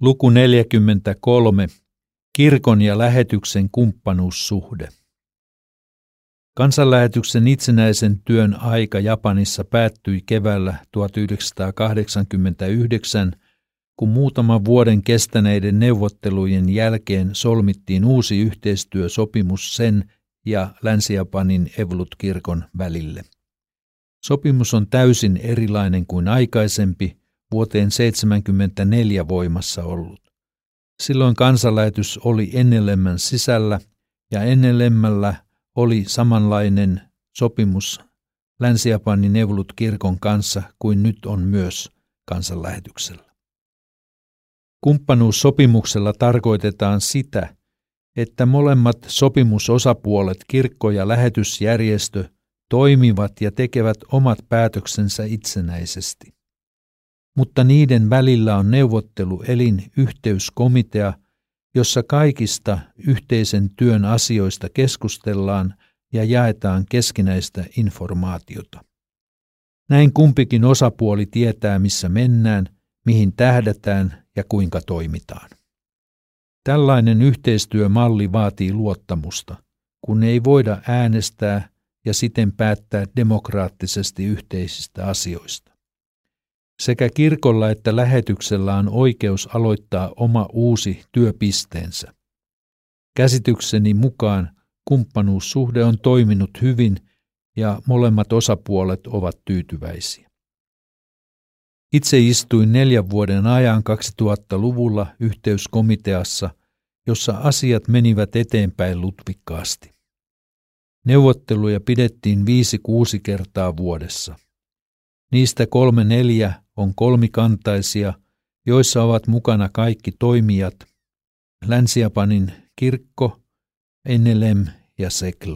Luku 43. Kirkon ja lähetyksen kumppanuussuhde. Kansanlähetyksen itsenäisen työn aika Japanissa päättyi keväällä 1989, kun muutaman vuoden kestäneiden neuvottelujen jälkeen solmittiin uusi yhteistyösopimus sen ja Länsi-Japanin Evolut-kirkon välille. Sopimus on täysin erilainen kuin aikaisempi – vuoteen 74 voimassa ollut. Silloin kansanlähetys oli ennelemmän sisällä ja ennellemmällä oli samanlainen sopimus Länsi-Japanin neuvolut kirkon kanssa kuin nyt on myös kansanlähetyksellä. Kumppanuussopimuksella tarkoitetaan sitä, että molemmat sopimusosapuolet, kirkko ja lähetysjärjestö, toimivat ja tekevät omat päätöksensä itsenäisesti mutta niiden välillä on neuvotteluelin yhteyskomitea, jossa kaikista yhteisen työn asioista keskustellaan ja jaetaan keskinäistä informaatiota. Näin kumpikin osapuoli tietää, missä mennään, mihin tähdätään ja kuinka toimitaan. Tällainen yhteistyömalli vaatii luottamusta, kun ei voida äänestää ja siten päättää demokraattisesti yhteisistä asioista. Sekä kirkolla että lähetyksellä on oikeus aloittaa oma uusi työpisteensä. Käsitykseni mukaan kumppanuussuhde on toiminut hyvin ja molemmat osapuolet ovat tyytyväisiä. Itse istuin neljän vuoden ajan 2000-luvulla yhteyskomiteassa, jossa asiat menivät eteenpäin lutvikkaasti. Neuvotteluja pidettiin viisi kuusi kertaa vuodessa. Niistä kolme neljä on kolmikantaisia, joissa ovat mukana kaikki toimijat, Länsi-Japanin kirkko, Enelem ja Sekl.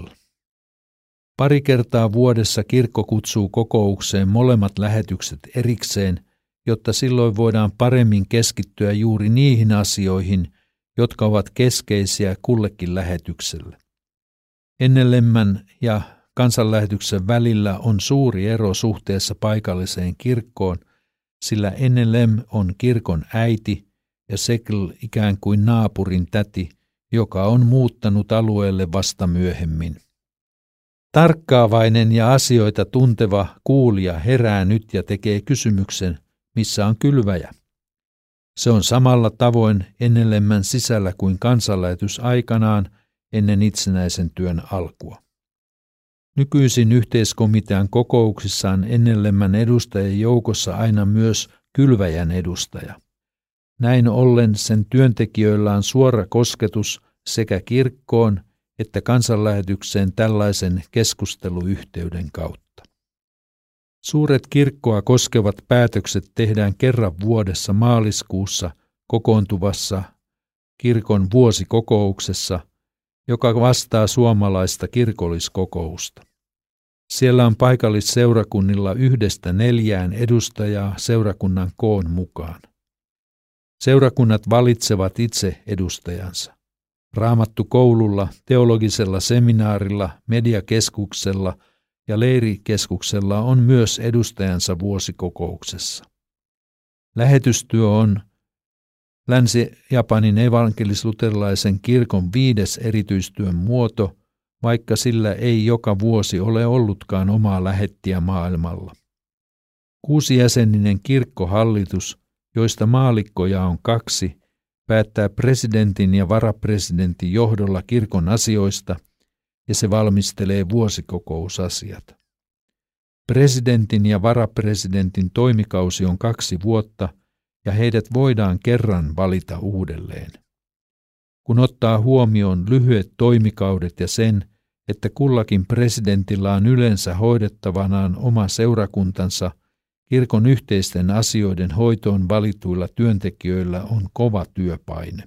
Pari kertaa vuodessa kirkko kutsuu kokoukseen molemmat lähetykset erikseen, jotta silloin voidaan paremmin keskittyä juuri niihin asioihin, jotka ovat keskeisiä kullekin lähetykselle. Ennelemmän ja kansanlähetyksen välillä on suuri ero suhteessa paikalliseen kirkkoon, sillä NLM on kirkon äiti ja Sekl ikään kuin naapurin täti, joka on muuttanut alueelle vasta myöhemmin. Tarkkaavainen ja asioita tunteva kuulija herää nyt ja tekee kysymyksen, missä on kylväjä. Se on samalla tavoin ennellemmän sisällä kuin kansanlähetys aikanaan ennen itsenäisen työn alkua. Nykyisin yhteiskomitean kokouksissaan ennellemmän edustajien joukossa aina myös kylväjän edustaja. Näin ollen sen työntekijöillä on suora kosketus sekä kirkkoon että kansanlähetykseen tällaisen keskusteluyhteyden kautta. Suuret kirkkoa koskevat päätökset tehdään kerran vuodessa maaliskuussa kokoontuvassa kirkon vuosikokouksessa – joka vastaa suomalaista kirkolliskokousta. Siellä on paikallisseurakunnilla yhdestä neljään edustajaa seurakunnan koon mukaan. Seurakunnat valitsevat itse edustajansa. Raamattu koululla, teologisella seminaarilla, mediakeskuksella ja leirikeskuksella on myös edustajansa vuosikokouksessa. Lähetystyö on Länsi-Japanin evankelis-luterilaisen kirkon viides erityistyön muoto, vaikka sillä ei joka vuosi ole ollutkaan omaa lähettiä maailmalla. Kuusijäseninen kirkkohallitus, joista maalikkoja on kaksi, päättää presidentin ja varapresidentin johdolla kirkon asioista ja se valmistelee vuosikokousasiat. Presidentin ja varapresidentin toimikausi on kaksi vuotta – ja heidät voidaan kerran valita uudelleen. Kun ottaa huomioon lyhyet toimikaudet ja sen, että kullakin presidentillä on yleensä hoidettavanaan oma seurakuntansa, kirkon yhteisten asioiden hoitoon valituilla työntekijöillä on kova työpaine.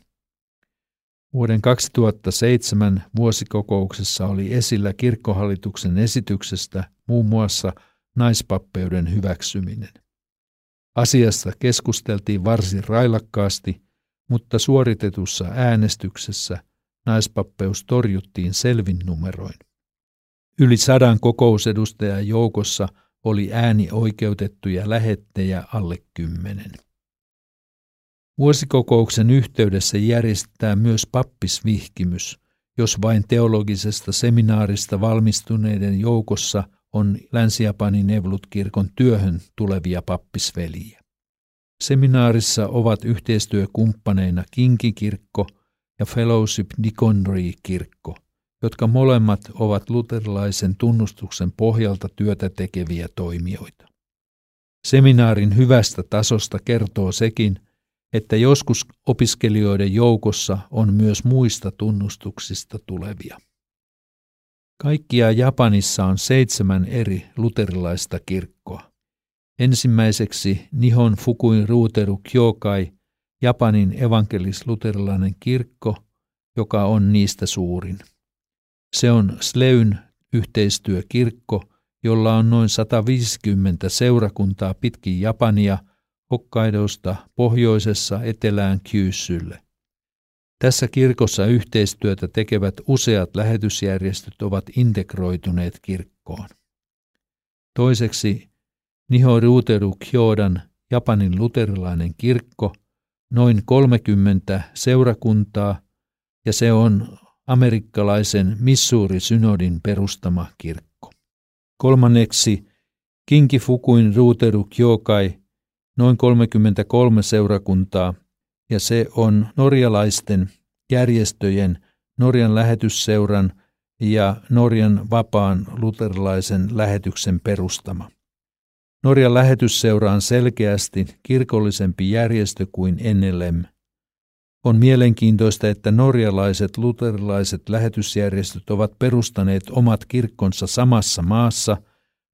Vuoden 2007 vuosikokouksessa oli esillä kirkkohallituksen esityksestä muun muassa naispappeuden hyväksyminen. Asiasta keskusteltiin varsin railakkaasti, mutta suoritetussa äänestyksessä naispappeus torjuttiin selvin numeroin. Yli sadan kokousedustajan joukossa oli ääni oikeutettuja lähettejä alle kymmenen. Vuosikokouksen yhteydessä järjestetään myös pappisvihkimys, jos vain teologisesta seminaarista valmistuneiden joukossa on Länsi-Japanin Evlut-kirkon työhön tulevia pappisveliä. Seminaarissa ovat yhteistyökumppaneina Kinkikirkko ja Fellowship Diconry-kirkko, jotka molemmat ovat luterilaisen tunnustuksen pohjalta työtä tekeviä toimijoita. Seminaarin hyvästä tasosta kertoo sekin, että joskus opiskelijoiden joukossa on myös muista tunnustuksista tulevia. Kaikkia Japanissa on seitsemän eri luterilaista kirkkoa. Ensimmäiseksi Nihon Fukuin Ruuteru Kyokai, Japanin evankelis-luterilainen kirkko, joka on niistä suurin. Se on Sleyn yhteistyökirkko, jolla on noin 150 seurakuntaa pitkin Japania Hokkaidosta pohjoisessa etelään Kyyssylle. Tässä kirkossa yhteistyötä tekevät useat lähetysjärjestöt ovat integroituneet kirkkoon. Toiseksi Niho Ruuteru Kyodan Japanin luterilainen kirkko, noin 30 seurakuntaa, ja se on amerikkalaisen Missouri-synodin perustama kirkko. Kolmanneksi Kinki Fukuin Ruuteru Kyokai, noin 33 seurakuntaa, ja se on norjalaisten järjestöjen, Norjan lähetysseuran ja Norjan vapaan luterilaisen lähetyksen perustama. Norjan lähetysseura on selkeästi kirkollisempi järjestö kuin NLM. On mielenkiintoista, että norjalaiset luterilaiset lähetysjärjestöt ovat perustaneet omat kirkkonsa samassa maassa,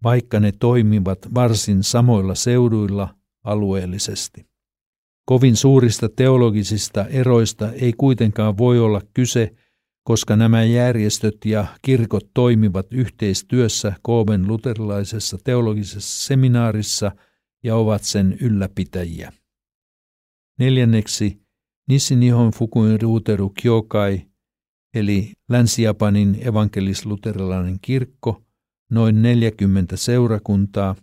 vaikka ne toimivat varsin samoilla seuduilla alueellisesti. Kovin suurista teologisista eroista ei kuitenkaan voi olla kyse, koska nämä järjestöt ja kirkot toimivat yhteistyössä Kooben luterilaisessa teologisessa seminaarissa ja ovat sen ylläpitäjiä. Neljänneksi Nissinihon Fukuin Ruuteru Kyokai, eli Länsi-Japanin evankelis-luterilainen kirkko, noin 40 seurakuntaa,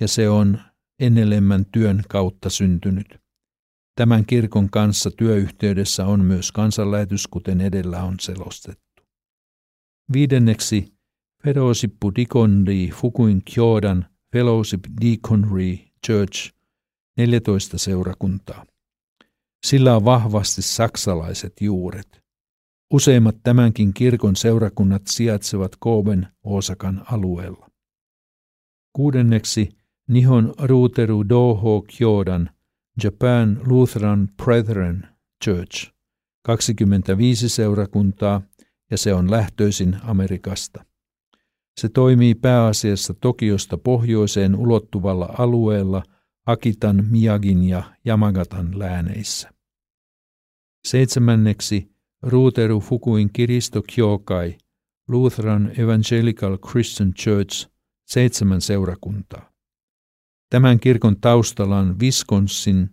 ja se on enelemmän työn kautta syntynyt. Tämän kirkon kanssa työyhteydessä on myös kansanlähetys, kuten edellä on selostettu. Viidenneksi Fellowship Diconry Fukuin Kyodan Fellowship Diconry Church, 14 seurakuntaa. Sillä on vahvasti saksalaiset juuret. Useimmat tämänkin kirkon seurakunnat sijaitsevat Kooben Osakan alueella. Kuudenneksi Nihon Ruuteru Doho Kyodan Japan Lutheran Brethren Church, 25 seurakuntaa ja se on lähtöisin Amerikasta. Se toimii pääasiassa Tokiosta pohjoiseen ulottuvalla alueella Akitan, Miyagin ja Yamagatan lääneissä. Seitsemänneksi Ruuteru Fukuin Kiristo Kyokai, Lutheran Evangelical Christian Church, seitsemän seurakuntaa. Tämän kirkon taustalla on Wisconsin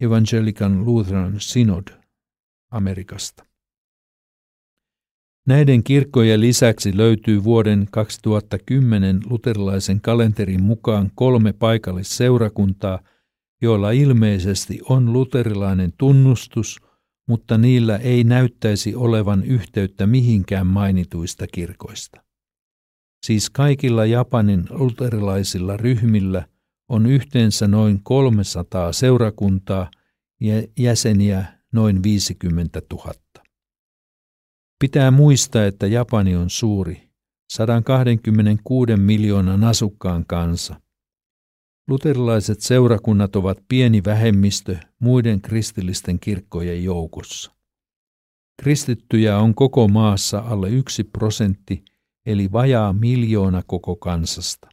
Evangelican Lutheran Synod Amerikasta. Näiden kirkkojen lisäksi löytyy vuoden 2010 luterilaisen kalenterin mukaan kolme paikallisseurakuntaa, joilla ilmeisesti on luterilainen tunnustus, mutta niillä ei näyttäisi olevan yhteyttä mihinkään mainituista kirkoista. Siis kaikilla Japanin luterilaisilla ryhmillä – on yhteensä noin 300 seurakuntaa ja jäseniä noin 50 000. Pitää muistaa, että Japani on suuri, 126 miljoonan asukkaan kansa. Luterilaiset seurakunnat ovat pieni vähemmistö muiden kristillisten kirkkojen joukossa. Kristittyjä on koko maassa alle yksi prosentti, eli vajaa miljoona koko kansasta.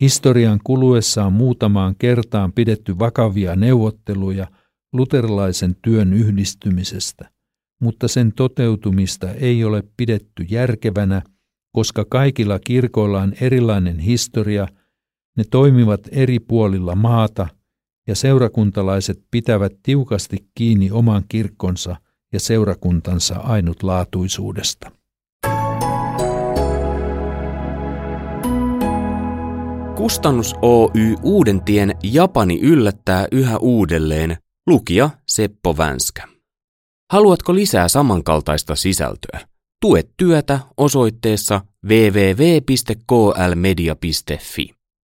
Historian kuluessa on muutamaan kertaan pidetty vakavia neuvotteluja luterilaisen työn yhdistymisestä, mutta sen toteutumista ei ole pidetty järkevänä, koska kaikilla kirkoilla on erilainen historia, ne toimivat eri puolilla maata ja seurakuntalaiset pitävät tiukasti kiinni oman kirkkonsa ja seurakuntansa ainutlaatuisuudesta. Kustannus Oy Uudentien Japani yllättää yhä uudelleen Lukija Seppo Vänskä. Haluatko lisää samankaltaista sisältöä? Tue työtä osoitteessa www.klmedia.fi.